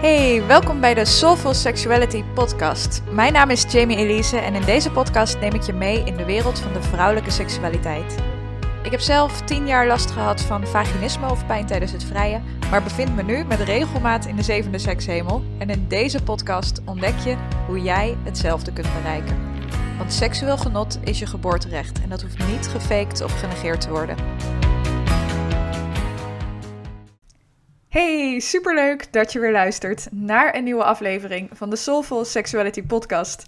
Hey, welkom bij de Soulful Sexuality podcast. Mijn naam is Jamie Elise en in deze podcast neem ik je mee in de wereld van de vrouwelijke seksualiteit. Ik heb zelf 10 jaar last gehad van vaginisme of pijn tijdens het vrijen, maar bevind me nu met regelmaat in de zevende sekshemel. En in deze podcast ontdek je hoe jij hetzelfde kunt bereiken. Want seksueel genot is je geboorterecht en dat hoeft niet gefaked of genegeerd te worden. Hey, superleuk dat je weer luistert naar een nieuwe aflevering van de Soulful Sexuality Podcast.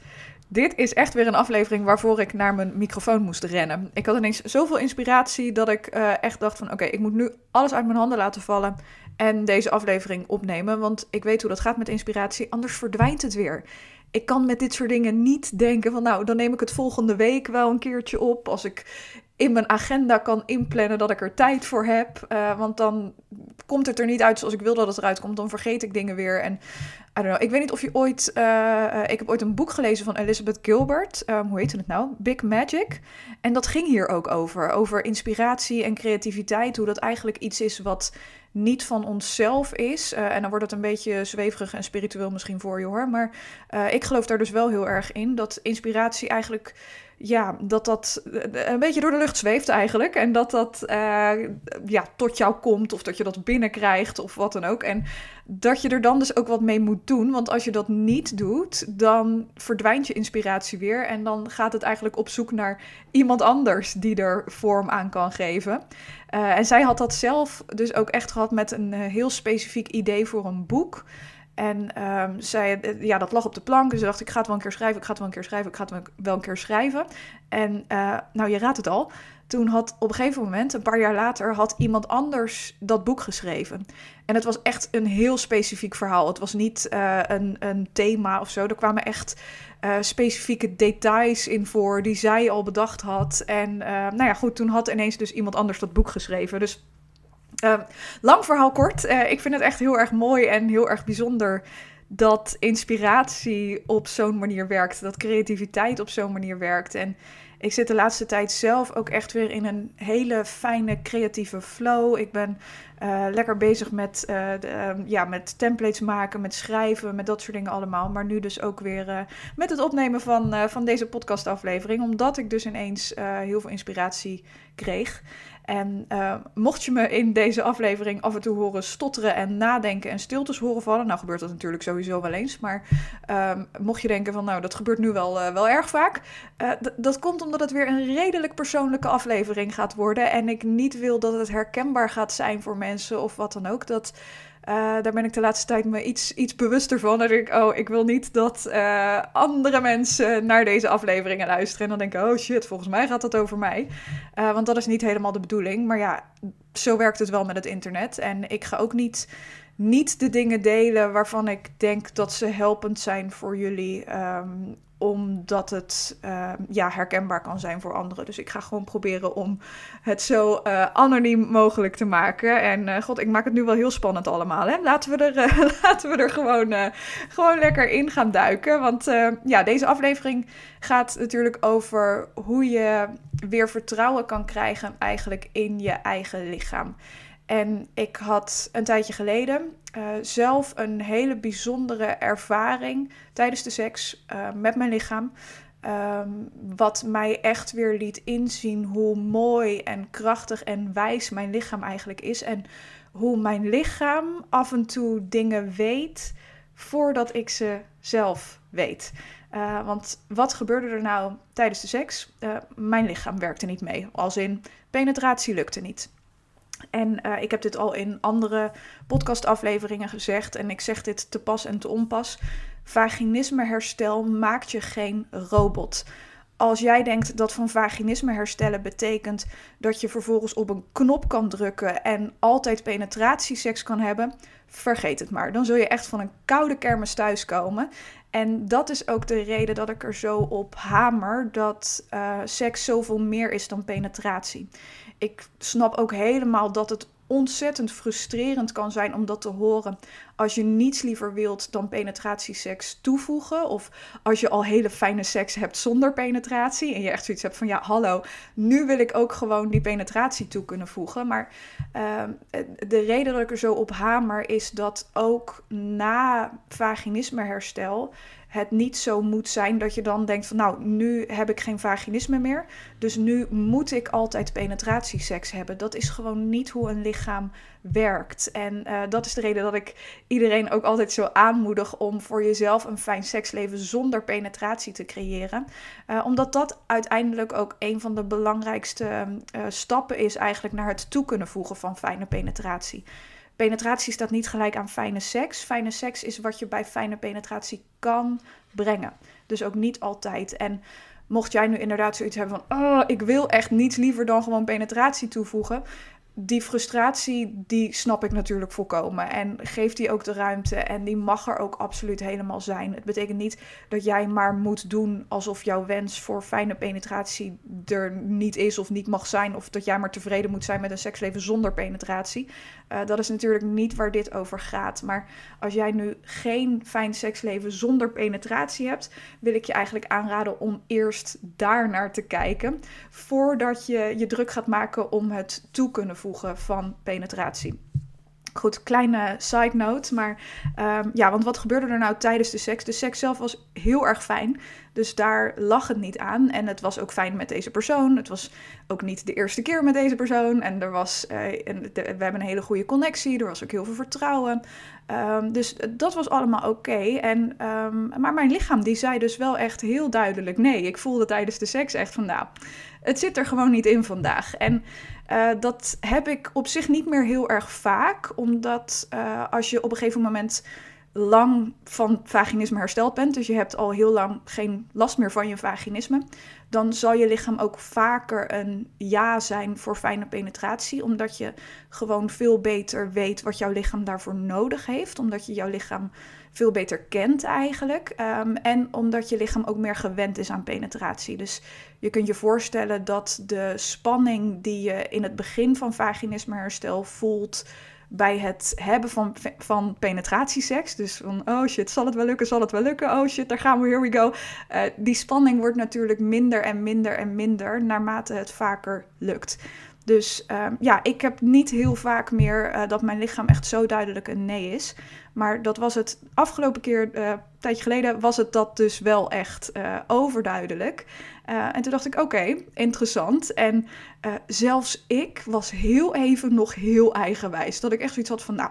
Dit is echt weer een aflevering waarvoor ik naar mijn microfoon moest rennen. Ik had ineens zoveel inspiratie dat ik uh, echt dacht van oké, ik moet nu alles uit mijn handen laten vallen en deze aflevering opnemen. Want ik weet hoe dat gaat met inspiratie, anders verdwijnt het weer. Ik kan met dit soort dingen niet denken van nou, dan neem ik het volgende week wel een keertje op. Als ik in mijn agenda kan inplannen dat ik er tijd voor heb. Uh, want dan komt het er niet uit zoals ik wil dat het eruit komt. Dan vergeet ik dingen weer. En. Ik weet niet of je ooit. Uh, ik heb ooit een boek gelezen van Elizabeth Gilbert. Um, hoe heette het nou? Big Magic. En dat ging hier ook over. Over inspiratie en creativiteit. Hoe dat eigenlijk iets is wat niet van onszelf is. Uh, en dan wordt het een beetje zweverig en spiritueel misschien voor je hoor. Maar uh, ik geloof daar dus wel heel erg in. Dat inspiratie eigenlijk ja, dat dat een beetje door de lucht zweeft eigenlijk. En dat dat uh, ja, tot jou komt of dat je dat binnenkrijgt of wat dan ook. En dat je er dan dus ook wat mee moet doen. Want als je dat niet doet, dan verdwijnt je inspiratie weer. En dan gaat het eigenlijk op zoek naar iemand anders die er vorm aan kan geven. Uh, en zij had dat zelf dus ook echt gehad met een heel specifiek idee voor een boek. En um, zij, ja, dat lag op de plank. Dus ze dacht, ik ga het wel een keer schrijven, ik ga het wel een keer schrijven, ik ga het wel een keer schrijven. En uh, nou, je raadt het al. Toen had op een gegeven moment, een paar jaar later, had iemand anders dat boek geschreven. En het was echt een heel specifiek verhaal. Het was niet uh, een, een thema of zo. Er kwamen echt specifieke details in voor die zij al bedacht had. En nou ja, goed, toen had ineens dus iemand anders dat boek geschreven. Dus uh, lang verhaal kort. Uh, ik vind het echt heel erg mooi en heel erg bijzonder dat inspiratie op zo'n manier werkt. Dat creativiteit op zo'n manier werkt. En ik zit de laatste tijd zelf ook echt weer in een hele fijne creatieve flow. Ik ben uh, lekker bezig met, de, uh, ja, met templates maken, met schrijven, met dat soort dingen allemaal. Maar nu dus ook weer met het opnemen van, van deze podcastaflevering. Omdat ik dus ineens heel veel inspiratie kreeg. En uh, mocht je me in deze aflevering af en toe horen stotteren en nadenken en stiltes horen vallen, nou gebeurt dat natuurlijk sowieso wel eens, maar uh, mocht je denken van nou dat gebeurt nu wel, uh, wel erg vaak, uh, dat komt omdat het weer een redelijk persoonlijke aflevering gaat worden en ik niet wil dat het herkenbaar gaat zijn voor mensen of wat dan ook. Dat uh, daar ben ik de laatste tijd me iets, iets bewuster van. Dan denk ik, oh, ik wil niet dat uh, andere mensen naar deze afleveringen luisteren. En dan denk ik, oh shit, volgens mij gaat dat over mij. Uh, want dat is niet helemaal de bedoeling. Maar ja, zo werkt het wel met het internet. En ik ga ook niet, niet de dingen delen waarvan ik denk dat ze helpend zijn voor jullie. Um, omdat het uh, ja, herkenbaar kan zijn voor anderen. Dus ik ga gewoon proberen om het zo uh, anoniem mogelijk te maken. En uh, god, ik maak het nu wel heel spannend allemaal. Hè? Laten we er, laten we er gewoon, gewoon lekker in gaan duiken. Want ja, deze aflevering gaat natuurlijk over hoe je weer vertrouwen kan krijgen eigenlijk in je eigen lichaam. En ik had een tijdje geleden uh, zelf een hele bijzondere ervaring tijdens de seks uh, met mijn lichaam. Um, wat mij echt weer liet inzien hoe mooi en krachtig en wijs mijn lichaam eigenlijk is. En hoe mijn lichaam af en toe dingen weet voordat ik ze zelf weet. Uh, want wat gebeurde er nou tijdens de seks? mijn lichaam werkte niet mee. Als in penetratie lukte niet. En uh, ik heb dit al in andere podcastafleveringen gezegd en ik zeg dit te pas en te onpas. Vaginismeherstel maakt je geen robot. Als jij denkt dat van vaginisme herstellen betekent dat je vervolgens op een knop kan drukken en altijd penetratieseks kan hebben, vergeet het maar. Dan zul je echt van een koude kermis thuiskomen. En dat is ook de reden dat ik er zo op hamer dat uh, seks zoveel meer is dan penetratie ik snap ook helemaal dat het ontzettend frustrerend kan zijn om dat te horen als je niets liever wilt dan penetratieseks toevoegen. Of als je al hele fijne seks hebt zonder penetratie. En je echt zoiets hebt van ja, hallo, nu wil ik ook gewoon die penetratie toe kunnen voegen. Maar ehm, de reden dat ik er zo op hamer is dat ook na vaginismeherstel het niet zo moet zijn dat je dan denkt van nou, nu heb ik geen vaginisme meer. Dus nu moet ik altijd penetratieseks hebben. Dat is gewoon niet hoe een lichaam werkt. En uh, dat is de reden dat ik iedereen ook altijd zo aanmoedig om voor jezelf een fijn seksleven zonder penetratie te creëren. Uh, omdat dat uiteindelijk ook een van de belangrijkste uh, stappen is eigenlijk naar het toe kunnen voegen van fijne penetratie. Penetratie staat niet gelijk aan fijne seks. Fijne seks is wat je bij fijne penetratie kan brengen. Dus ook niet altijd. En mocht jij nu inderdaad zoiets hebben van: oh, ik wil echt niets liever dan gewoon penetratie toevoegen die frustratie, die snap ik natuurlijk volkomen. En geeft die ook de ruimte. En die mag er ook absoluut helemaal zijn. Het betekent niet dat jij maar moet doen alsof jouw wens voor fijne penetratie er niet is of niet mag zijn. Of dat jij maar tevreden moet zijn met een seksleven zonder penetratie. Uh, dat is natuurlijk niet waar dit over gaat. Maar als jij nu geen fijn seksleven zonder penetratie hebt, wil ik je eigenlijk aanraden om eerst daar naar te kijken. Voordat je je druk gaat maken om het toe kunnen voegen van penetratie. Goed, kleine side note. Maar um, ja, want wat gebeurde er nou tijdens de seks? De seks zelf was heel erg fijn. Dus daar lag het niet aan. En het was ook fijn met deze persoon. Het was ook niet de eerste keer met deze persoon. En er was, uh, we hebben een hele goede connectie. Er was ook heel veel vertrouwen. Um, dus dat was allemaal oké. En um, maar mijn lichaam die zei dus wel echt heel duidelijk nee. Ik voelde tijdens de seks echt van nou, het zit er gewoon niet in vandaag. En uh, dat heb ik op zich niet meer heel erg vaak, omdat uh, als je op een gegeven moment lang van vaginisme hersteld bent, dus je hebt al heel lang geen last meer van je vaginisme, dan zal je lichaam ook vaker een ja zijn voor fijne penetratie, omdat je gewoon veel beter weet wat jouw lichaam daarvoor nodig heeft, omdat je jouw lichaam veel beter kent eigenlijk. Um, en omdat je lichaam ook meer gewend is aan penetratie. Dus je kunt je voorstellen dat de spanning die je in het begin van vaginisme herstel voelt bij het hebben van, van penetratieseks. Dus van, oh shit, zal het wel lukken, zal het wel lukken? Oh shit, daar gaan we, here we go. Uh, die spanning wordt natuurlijk minder en minder en minder naarmate het vaker lukt. Dus um, ja, ik heb niet heel vaak meer uh, dat mijn lichaam echt zo duidelijk een nee is. Maar dat was het afgelopen keer, uh, een tijdje geleden, was het dat dus wel echt uh, overduidelijk. En toen dacht ik, oké, interessant. En zelfs ik was heel even nog heel eigenwijs. Dat ik echt zoiets had van, nou,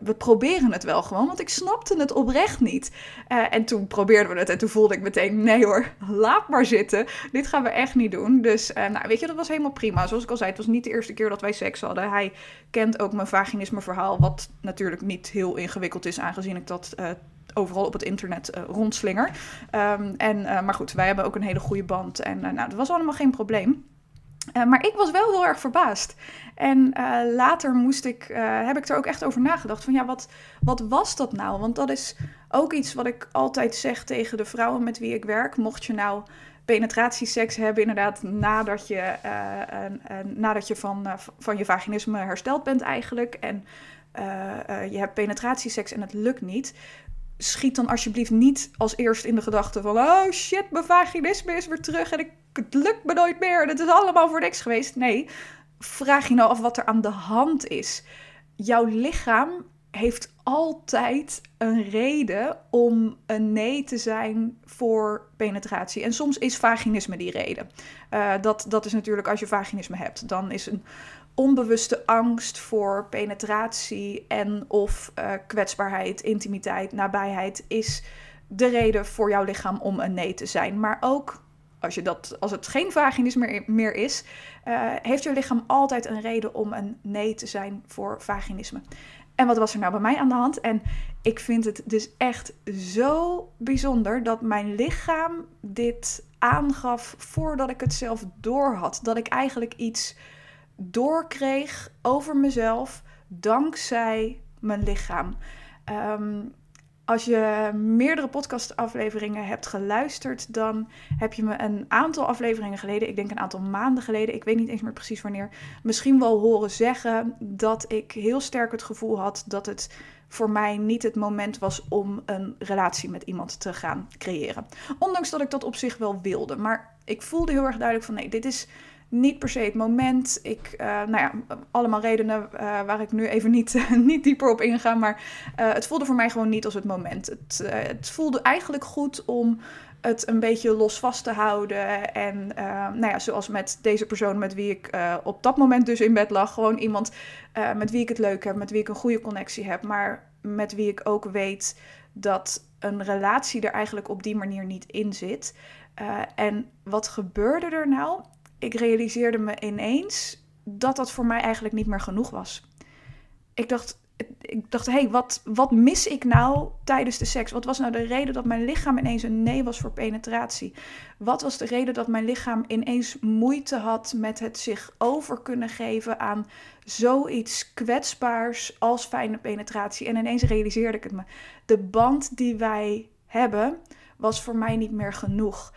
we, proberen het wel gewoon, want ik snapte het oprecht niet. Uh, en toen probeerden we het en toen voelde ik meteen, nee hoor, laat maar zitten. Dit gaan we echt niet doen. Dus uh, nou, weet je, dat was helemaal prima. Zoals ik al zei, het was niet de eerste keer dat wij seks hadden. Hij kent ook mijn vaginisme verhaal, wat natuurlijk niet heel ingewikkeld is, aangezien ik dat... Uh, overal op het internet rondslinger. Um, en, maar goed, wij hebben ook een hele goede band. En nou, dat was allemaal geen probleem. Uh, maar ik was wel heel erg verbaasd. En uh, later moest ik, uh, heb ik er ook echt over nagedacht. Van ja, wat, wat was dat nou? Want dat is ook iets wat ik altijd zeg tegen de vrouwen met wie ik werk. Mocht je nou penetratieseks hebben, inderdaad, nadat je, nadat je van, van je vaginisme hersteld bent eigenlijk. En je hebt penetratieseks en het lukt niet schiet dan alsjeblieft niet als eerst in de gedachte van... oh shit, mijn vaginisme is weer terug en ik, het lukt me nooit meer. Het is allemaal voor niks geweest. Nee, vraag je nou af wat er aan de hand is. Jouw lichaam heeft altijd een reden om een nee te zijn voor penetratie. En soms is vaginisme die reden. Uh, dat, dat is natuurlijk als je vaginisme hebt. Dan is een onbewuste angst voor penetratie en of uh, kwetsbaarheid, intimiteit, nabijheid is de reden voor jouw lichaam om een nee te zijn. Maar ook als, je dat, als het geen vaginisme meer, is, uh, heeft je lichaam altijd een reden om een nee te zijn voor vaginisme. En wat was er nou bij mij aan de hand? En ik vind het dus echt zo bijzonder dat mijn lichaam dit aangaf voordat ik het zelf doorhad. Dat ik eigenlijk iets doorkreeg over mezelf dankzij mijn lichaam. Um, Als je meerdere podcastafleveringen hebt geluisterd, dan heb je me een aantal afleveringen geleden, ik denk een aantal maanden geleden, ik weet niet eens meer precies wanneer, misschien wel horen zeggen dat ik heel sterk het gevoel had dat het voor mij niet het moment was om een relatie met iemand te gaan creëren. Ondanks dat ik dat op zich wel wilde. Maar ik voelde heel erg duidelijk van nee, dit is niet per se het moment. Ik, uh, nou ja, allemaal redenen uh, waar ik nu even niet, niet dieper op inga. Maar uh, het voelde voor mij gewoon niet als het moment. Het, het voelde eigenlijk goed om het een beetje los vast te houden. En nou ja, zoals met deze persoon met wie ik op dat moment dus in bed lag. Gewoon iemand met wie ik het leuk heb, met wie ik een goede connectie heb. Maar met wie ik ook weet dat een relatie er eigenlijk op die manier niet in zit. en wat gebeurde er nou? Ik realiseerde me ineens dat dat voor mij eigenlijk niet meer genoeg was. Ik dacht, ik dacht hé, hey, wat, wat mis ik nou tijdens de seks? Wat was nou de reden dat mijn lichaam ineens een nee was voor penetratie? Wat was de reden dat mijn lichaam ineens moeite had met het zich over kunnen geven aan zoiets kwetsbaars als fijne penetratie? En ineens realiseerde ik het me. De band die wij hebben was voor mij niet meer genoeg.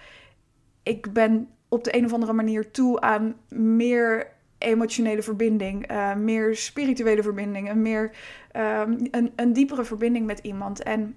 Ik ben op de een of andere manier toe aan meer emotionele verbinding, uh, meer spirituele verbinding, een, meer, um, een, een diepere verbinding met iemand. En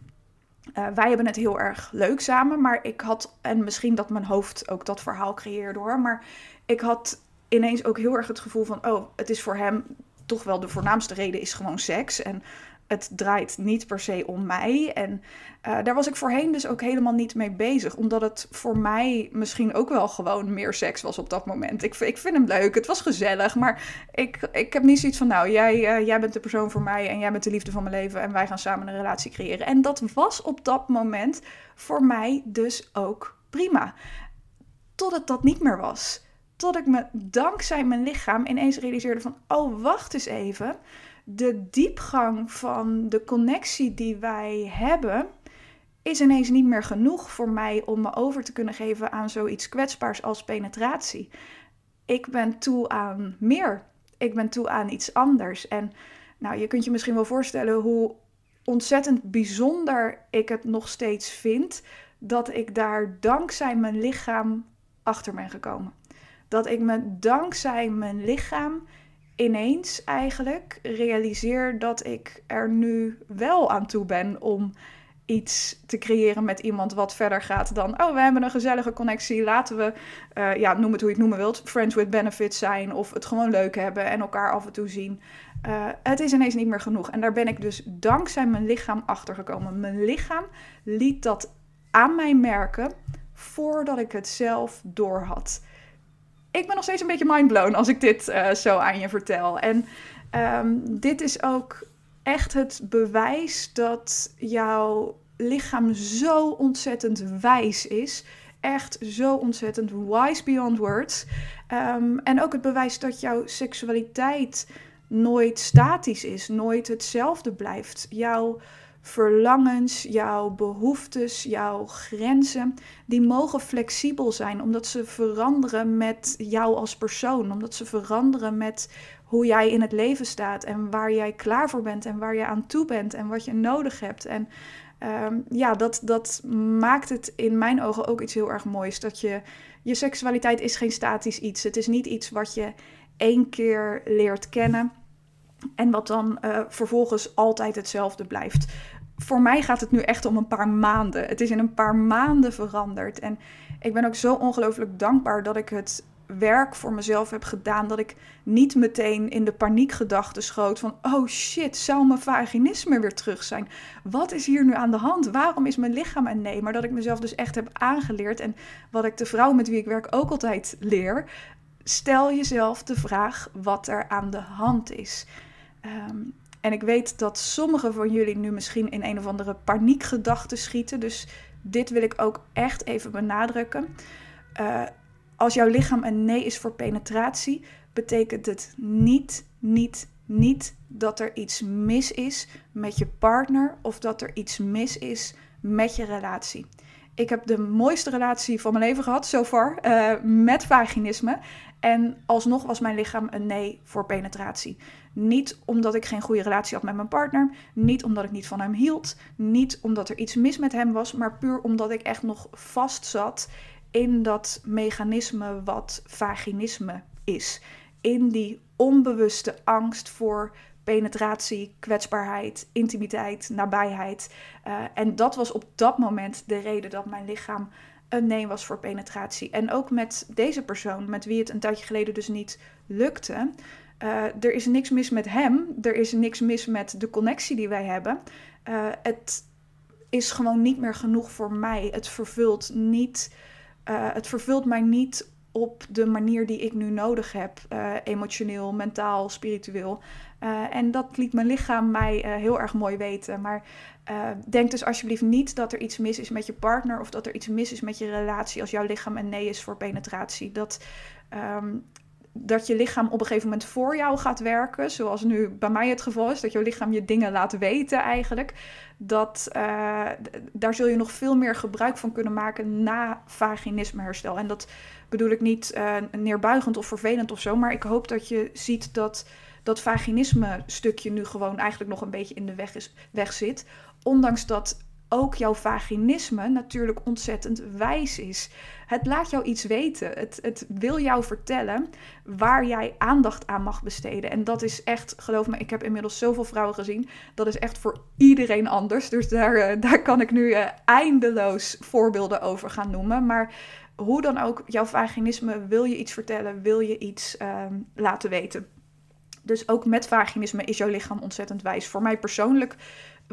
uh, wij hebben het heel erg leuk samen, maar ik had, en misschien dat mijn hoofd ook dat verhaal creëerde hoor, maar ik had ineens ook heel erg het gevoel van, oh, het is voor hem toch wel de voornaamste reden is gewoon seks. En het draait niet per se om mij. En uh, daar was ik voorheen dus ook helemaal niet mee bezig. Omdat het voor mij misschien ook wel gewoon meer seks was op dat moment. Ik, ik vind hem leuk, het was gezellig. Maar ik, ik heb niet zoiets van, nou, jij, uh, jij bent de persoon voor mij en jij bent de liefde van mijn leven. En wij gaan samen een relatie creëren. En dat was op dat moment voor mij dus ook prima. Totdat dat niet meer was. Tot ik me dankzij mijn lichaam ineens realiseerde van, oh, wacht eens even de diepgang van de connectie die wij hebben, is ineens niet meer genoeg voor mij om me over te kunnen geven aan zoiets kwetsbaars als penetratie. Ik ben toe aan meer. Ik ben toe aan iets anders. En nou, je kunt je misschien wel voorstellen hoe ontzettend bijzonder ik het nog steeds vind dat ik daar dankzij mijn lichaam achter ben gekomen. Dat ik me dankzij mijn lichaam ineens eigenlijk realiseer dat ik er nu wel aan toe ben om iets te creëren met iemand wat verder gaat dan, oh, we hebben een gezellige connectie, laten we, uh, ja, noem het hoe je het noemen wilt, friends with benefits zijn of het gewoon leuk hebben en elkaar af en toe zien. Uh, het is ineens niet meer genoeg. En daar ben ik dus dankzij mijn lichaam achter gekomen. Mijn lichaam liet dat aan mij merken voordat ik het zelf door had ik ben nog steeds een beetje mindblown als ik dit uh, zo aan je vertel. En um, dit is ook echt het bewijs dat jouw lichaam zo ontzettend wijs is. Echt zo ontzettend wise beyond words. Um, en ook het bewijs dat jouw seksualiteit nooit statisch is, nooit hetzelfde blijft. Jouw verlangens, jouw behoeftes, jouw grenzen, die mogen flexibel zijn, omdat ze veranderen met jou als persoon, omdat ze veranderen met hoe jij in het leven staat en waar jij klaar voor bent en waar je aan toe bent en wat je nodig hebt. En um, ja, dat, dat maakt het in mijn ogen ook iets heel erg moois. Dat je, je seksualiteit is geen statisch iets. Het is niet iets wat je één keer leert kennen. En wat dan uh, vervolgens altijd hetzelfde blijft voor mij gaat het nu echt om een paar maanden. Het is in een paar maanden veranderd. En ik ben ook zo ongelooflijk dankbaar dat ik het werk voor mezelf heb gedaan. Dat ik niet meteen in de paniekgedachte schoot van... oh shit, zou mijn vaginisme weer terug zijn? Wat is hier nu aan de hand? Waarom is mijn lichaam een nee? Maar dat ik mezelf dus echt heb aangeleerd. En wat ik de vrouw met wie ik werk ook altijd leer... stel jezelf de vraag wat er aan de hand is. Um, en ik weet dat sommigen van jullie nu misschien in een of andere paniekgedachte schieten. Dus dit wil ik ook echt even benadrukken. Uh, als jouw lichaam een nee is voor penetratie, betekent het niet, niet, niet dat er iets mis is met je partner of dat er iets mis is met je relatie. Ik heb de mooiste relatie van mijn leven gehad, so far, uh, met vaginisme. En alsnog was mijn lichaam een nee voor penetratie. Niet omdat ik geen goede relatie had met mijn partner, niet omdat ik niet van hem hield, niet omdat er iets mis met hem was, maar puur omdat ik echt nog vast zat in dat mechanisme wat vaginisme is. In die onbewuste angst voor penetratie, kwetsbaarheid, intimiteit, nabijheid. Uh, en dat was op dat moment de reden dat mijn lichaam een nee was voor penetratie. En ook met deze persoon, met wie het een tijdje geleden dus niet lukte. Uh, er is niks mis met hem. Er is niks mis met de connectie die wij hebben. Uh, het is gewoon niet meer genoeg voor mij. Het vervult, niet, uh, het vervult mij niet op de manier die ik nu nodig heb. emotioneel, mentaal, spiritueel. en dat liet mijn lichaam mij heel erg mooi weten. Maar denk dus alsjeblieft niet dat er iets mis is met je partner of dat er iets mis is met je relatie als jouw lichaam een nee is voor penetratie. Dat, um, dat je lichaam op een gegeven moment voor jou gaat werken, zoals nu bij mij het geval is, dat jouw lichaam je dingen laat weten eigenlijk. Dat, uh, daar zul je nog veel meer gebruik van kunnen maken na vaginismeherstel. En dat bedoel ik niet uh, neerbuigend of vervelend of zo, maar ik hoop dat je ziet dat dat vaginisme stukje nu gewoon eigenlijk nog een beetje in de weg, is, weg zit Ondanks dat ook jouw vaginisme natuurlijk ontzettend wijs is. Het laat jou iets weten. Het, het wil jou vertellen waar jij aandacht aan mag besteden. En dat is echt, geloof me, ik heb inmiddels zoveel vrouwen gezien. Dat is echt voor iedereen anders. Dus daar, eh, daar kan ik nu uh, eindeloos voorbeelden over gaan noemen. Maar hoe dan ook, jouw vaginisme wil je iets vertellen, wil je iets uh, laten weten. Dus ook met vaginisme is jouw lichaam ontzettend wijs. Voor mij persoonlijk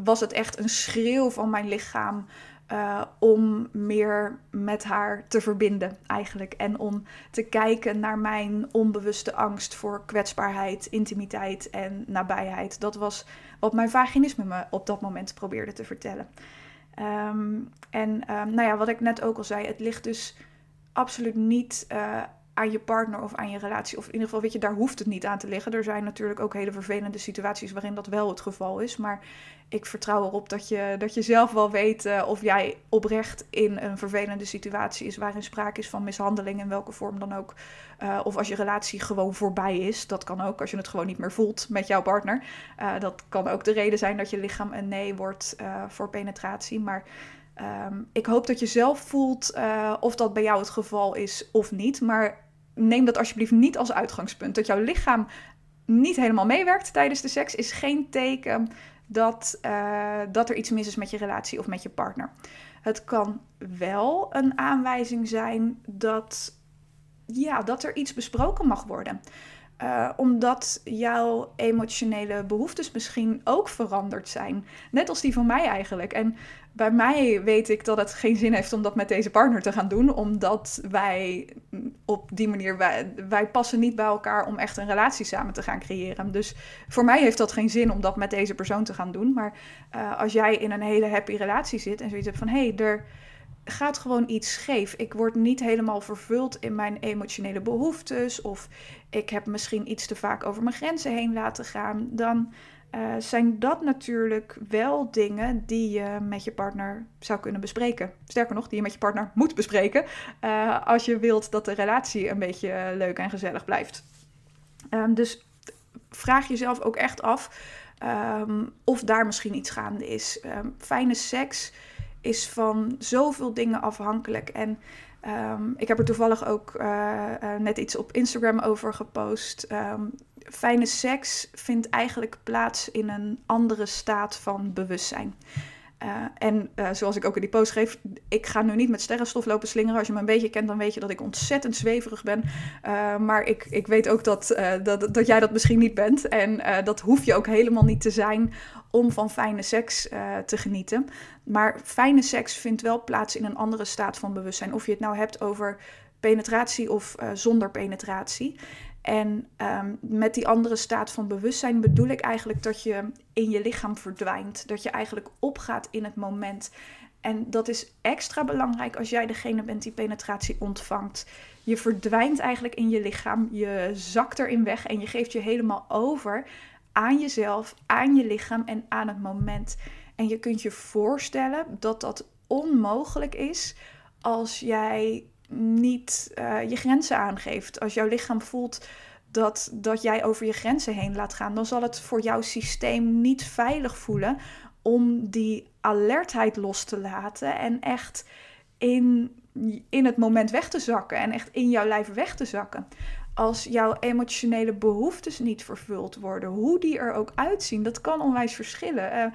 was het echt een schreeuw van mijn lichaam uh, om meer met haar te verbinden eigenlijk. En om te kijken naar mijn onbewuste angst voor kwetsbaarheid, intimiteit en nabijheid. Dat was wat mijn vaginisme me op dat moment probeerde te vertellen. Um, en um, nou ja, wat ik net ook al zei, het ligt dus absoluut niet uh, aan je partner of aan je relatie. Of in ieder geval, weet je, daar hoeft het niet aan te liggen. Er zijn natuurlijk ook hele vervelende situaties waarin dat wel het geval is. Maar ik vertrouw erop dat je, dat je zelf wel weet uh, of jij oprecht in een vervelende situatie is waarin sprake is van mishandeling in welke vorm dan ook. Uh, of als je relatie gewoon voorbij is. Dat kan ook als je het gewoon niet meer voelt met jouw partner. Uh, dat kan ook de reden zijn dat je lichaam een nee wordt voor penetratie. Maar um, ik hoop dat je zelf voelt of dat bij jou het geval is of niet. Maar neem dat alsjeblieft niet als uitgangspunt. Dat jouw lichaam niet helemaal meewerkt tijdens de seks is geen teken dat, uh, dat er iets mis is met je relatie of met je partner. Het kan wel een aanwijzing zijn dat, ja, dat er iets besproken mag worden. Uh, omdat jouw emotionele behoeftes misschien ook veranderd zijn. Net als die van mij eigenlijk. En bij mij weet ik dat het geen zin heeft om dat met deze partner te gaan doen. Omdat wij op die manier, wij, passen niet bij elkaar om echt een relatie samen te gaan creëren. Dus voor mij heeft dat geen zin om dat met deze persoon te gaan doen. Maar uh, als jij in een hele happy relatie zit en zoiets hebt van hé, hey, er gaat gewoon iets scheef. Ik word niet helemaal vervuld in mijn emotionele behoeftes. Of ik heb misschien iets te vaak over mijn grenzen heen laten gaan. Dan uh, zijn dat natuurlijk wel dingen die je met je partner zou kunnen bespreken. Sterker nog, die je met je partner moet bespreken. Uh, als je wilt dat de relatie een beetje leuk en gezellig blijft. Um, dus vraag jezelf ook echt af um, of daar misschien iets gaande is. Um, fijne seks is van zoveel dingen afhankelijk. En ik heb er toevallig ook net iets op Instagram over gepost. Fijne seks vindt eigenlijk plaats in een andere staat van bewustzijn. Uh, en uh, zoals ik ook in die post schreef, ik ga nu niet met sterrenstof lopen slingeren. Als je me een beetje kent, dan weet je dat ik ontzettend zweverig ben. Uh, maar ik, ik weet ook dat, dat, dat jij dat misschien niet bent. En dat hoef je ook helemaal niet te zijn om van fijne seks te genieten. Maar fijne seks vindt wel plaats in een andere staat van bewustzijn. Of je het nou hebt over penetratie of zonder penetratie. En um, met die andere staat van bewustzijn bedoel ik eigenlijk dat je in je lichaam verdwijnt. Dat je eigenlijk opgaat in het moment. En dat is extra belangrijk als jij degene bent die penetratie ontvangt. Je verdwijnt eigenlijk in je lichaam, je zakt erin weg en je geeft je helemaal over aan jezelf, aan je lichaam en aan het moment. En je kunt je voorstellen dat dat onmogelijk is als jij niet uh, je grenzen aangeeft. Als jouw lichaam voelt dat, dat jij over je grenzen heen laat gaan, dan zal het voor jouw systeem niet veilig voelen om die alertheid los te laten en echt in, in het moment weg te zakken en echt in jouw lijf weg te zakken. Als jouw emotionele behoeftes niet vervuld worden, hoe die er ook uitzien, dat kan onwijs verschillen. Uh,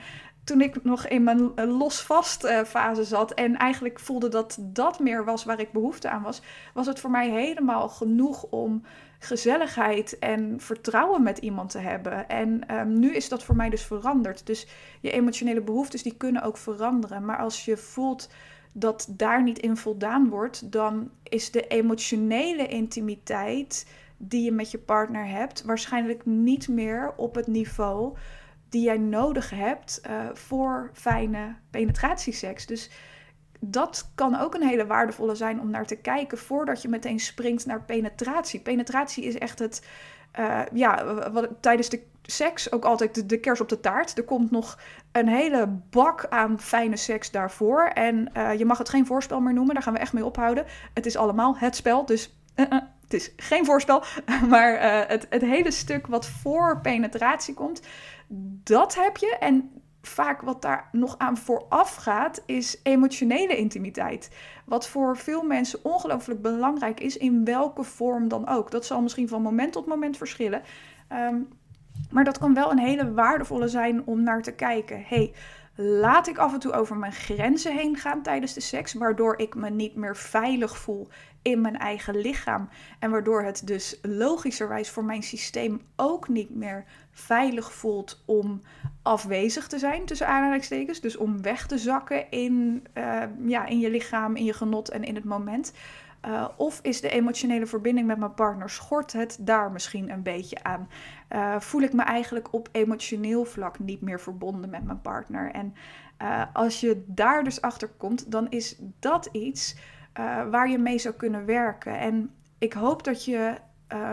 toen ik nog in mijn los-vast uh, fase zat en eigenlijk voelde dat dat meer was waar ik behoefte aan was, was het voor mij helemaal genoeg om gezelligheid en vertrouwen met iemand te hebben. En um, nu is dat voor mij dus veranderd. Dus je emotionele behoeftes die kunnen ook veranderen. Maar als je voelt dat daar niet in voldaan wordt, dan is de emotionele intimiteit die je met je partner hebt waarschijnlijk niet meer op het niveau die jij nodig hebt uh, voor fijne penetratieseks. Dus dat kan ook een hele waardevolle zijn om naar te kijken voordat je meteen springt naar penetratie. Penetratie is echt het, uh, ja, wat, tijdens de seks ook altijd de, kers op de taart. Er komt nog een hele bak aan fijne seks daarvoor. En uh, je mag het geen voorspel meer noemen, daar gaan we echt mee ophouden. Het is allemaal het spel, dus het is geen voorspel. Maar het, het hele stuk wat voor penetratie komt, dat heb je. En vaak wat daar nog aan vooraf gaat, is emotionele intimiteit. Wat voor veel mensen ongelooflijk belangrijk is, in welke vorm dan ook. Dat zal misschien van moment tot moment verschillen. Um, maar dat kan wel een hele waardevolle zijn om naar te kijken. hey, laat ik af en toe over mijn grenzen heen gaan tijdens de seks, waardoor ik me niet meer veilig voel in mijn eigen lichaam. En waardoor het dus logischerwijs voor mijn systeem ook niet meer veilig voelt om afwezig te zijn, tussen aanhalingstekens. Dus om weg te zakken in, uh, ja, in je lichaam, in je genot en in het moment. Uh, of is de emotionele verbinding met mijn partner, schort het daar misschien een beetje aan? Uh, voel ik me eigenlijk op emotioneel vlak niet meer verbonden met mijn partner? En als je daar dus achter komt, dan is dat iets waar je mee zou kunnen werken. En ik hoop dat je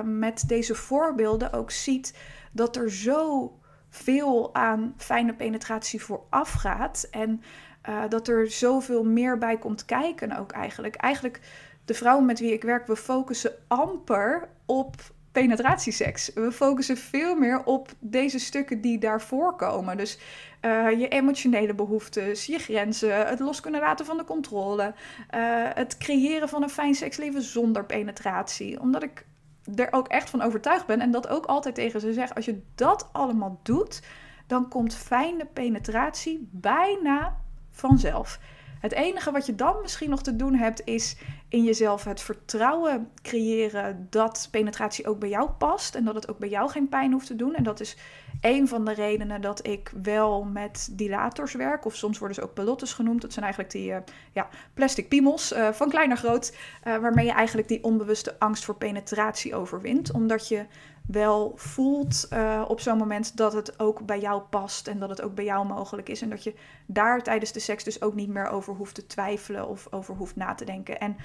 met deze voorbeelden ook ziet dat er zo veel aan fijne penetratie vooraf gaat. En dat er zoveel meer bij komt kijken ook eigenlijk. Eigenlijk de vrouwen met wie ik werk, we focussen amper op penetratieseks. We focussen veel meer op deze stukken die daarvoor komen. Dus uh, je emotionele behoeftes, je grenzen, het los kunnen laten van de controle, uh, het creëren van een fijn seksleven zonder penetratie. Omdat ik er ook echt van overtuigd ben en dat ook altijd tegen ze zeg: als je dat allemaal doet, dan komt fijne penetratie bijna vanzelf. Het enige wat je dan misschien nog te doen hebt, is in jezelf het vertrouwen creëren dat penetratie ook bij jou past en dat het ook bij jou geen pijn hoeft te doen. En dat is een van de redenen dat ik wel met dilators werk, of soms worden ze ook pelottes genoemd. Dat zijn eigenlijk die uh, ja, plastic piemels, uh, van klein naar groot, uh, waarmee je eigenlijk die onbewuste angst voor penetratie overwint. Omdat je wel voelt uh, op zo'n moment dat het ook bij jou past en dat het ook bij jou mogelijk is. En dat je daar tijdens de seks dus ook niet meer over hoeft te twijfelen of over hoeft na te denken. En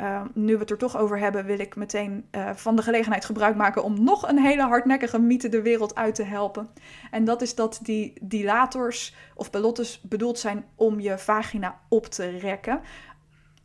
uh, nu we het er toch over hebben, wil ik meteen uh, van de gelegenheid gebruik maken om nog een hele hardnekkige mythe de wereld uit te helpen. En dat is dat die dilators of pelottes bedoeld zijn om je vagina op te rekken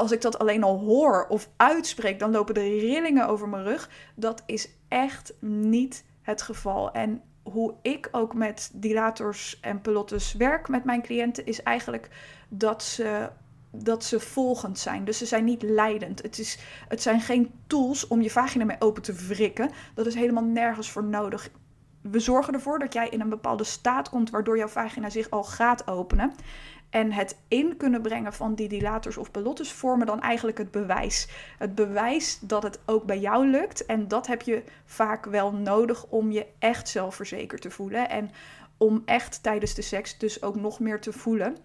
als ik dat alleen al hoor of uitspreek, dan lopen de rillingen over mijn rug. Dat is echt niet het geval. En hoe ik ook met dilators en pelottes werk met mijn cliënten, is eigenlijk dat ze, dat ze volgend zijn. Dus ze zijn niet leidend. Het, is, het zijn geen tools om je vagina mee open te wrikken. Dat is helemaal nergens voor nodig. We zorgen ervoor dat jij in een bepaalde staat komt waardoor jouw vagina zich al gaat openen. En het in kunnen brengen van die dilators of pelottes vormen dan eigenlijk het bewijs. Het bewijs dat het ook bij jou lukt. En dat heb je vaak wel nodig om je echt zelfverzekerd te voelen. En om echt tijdens de seks dus ook nog meer te voelen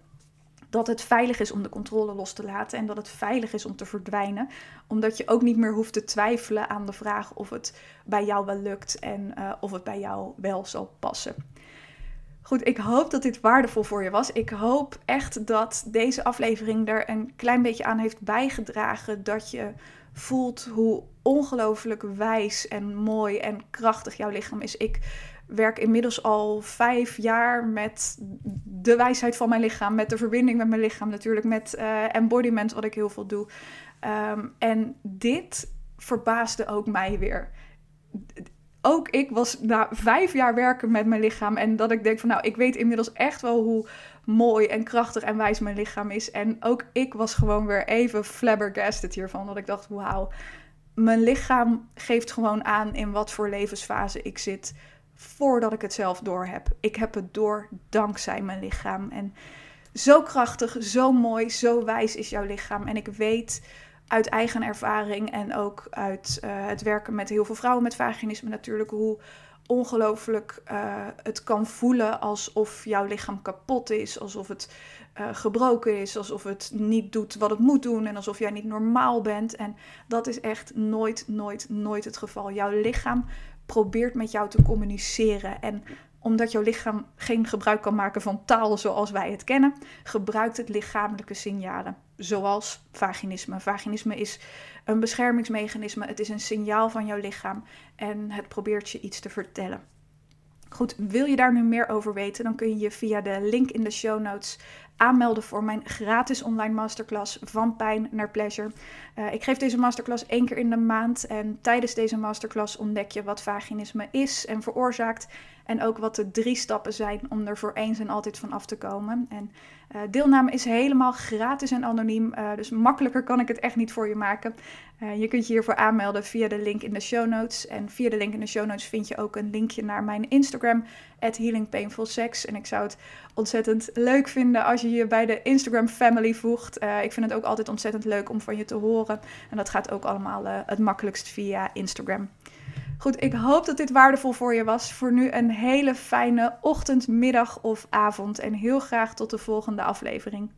dat het veilig is om de controle los te laten en dat het veilig is om te verdwijnen. Omdat je ook niet meer hoeft te twijfelen aan de vraag of het bij jou wel lukt en uh, of het bij jou wel zal passen. Goed, ik hoop dat dit waardevol voor je was. Ik hoop echt dat deze aflevering er een klein beetje aan heeft bijgedragen. Dat je voelt hoe ongelooflijk wijs en mooi en krachtig jouw lichaam is. Ik werk inmiddels al vijf jaar met de wijsheid van mijn lichaam, met de verbinding met mijn lichaam, natuurlijk met uh, embodiment, wat ik heel veel doe. Um, en dit verbaasde ook mij weer ook ik was na vijf jaar werken met mijn lichaam. En dat ik denk van nou, ik weet inmiddels echt wel hoe mooi en krachtig en wijs mijn lichaam is. En ook ik was gewoon weer even flabbergasted hiervan. Dat ik dacht, wauw, mijn lichaam geeft gewoon aan in wat voor levensfase ik zit. Voordat ik het zelf door heb. Ik heb het door dankzij mijn lichaam. En zo krachtig, zo mooi, zo wijs is jouw lichaam. En ik weet uit eigen ervaring en ook uit uh, het werken met heel veel vrouwen met vaginisme natuurlijk hoe ongelooflijk uh, het kan voelen alsof jouw lichaam kapot is, alsof het uh, gebroken is, alsof het niet doet wat het moet doen en alsof jij niet normaal bent. En dat is echt nooit, nooit, nooit het geval. Jouw lichaam probeert met jou te communiceren en omdat jouw lichaam geen gebruik kan maken van taal zoals wij het kennen, gebruikt het lichamelijke signalen, zoals vaginisme. Vaginisme is een beschermingsmechanisme, het is een signaal van jouw lichaam en het probeert je iets te vertellen. Goed, wil je daar nu meer over weten, dan kun je je via de link in de show notes aanmelden voor mijn gratis online masterclass van pijn naar pleasure. Uh, ik geef deze masterclass één keer in de maand en tijdens deze masterclass ontdek je wat vaginisme is en veroorzaakt en ook wat de drie stappen zijn om er voor eens en altijd van af te komen. En uh, deelname is helemaal gratis en anoniem, uh, dus makkelijker kan ik het echt niet voor je maken. Je kunt je hiervoor aanmelden via de link in de show notes. En via de link in de show notes vind je ook een linkje naar mijn Instagram, healingpainfulsex. En ik zou het ontzettend leuk vinden als je je bij de Instagram family voegt. ik vind het ook altijd ontzettend leuk om van je te En dat gaat ook allemaal het makkelijkst via Instagram. Goed, ik hoop dat dit waardevol voor je was. Voor nu een hele fijne ochtend, middag of avond. En heel graag tot de volgende aflevering.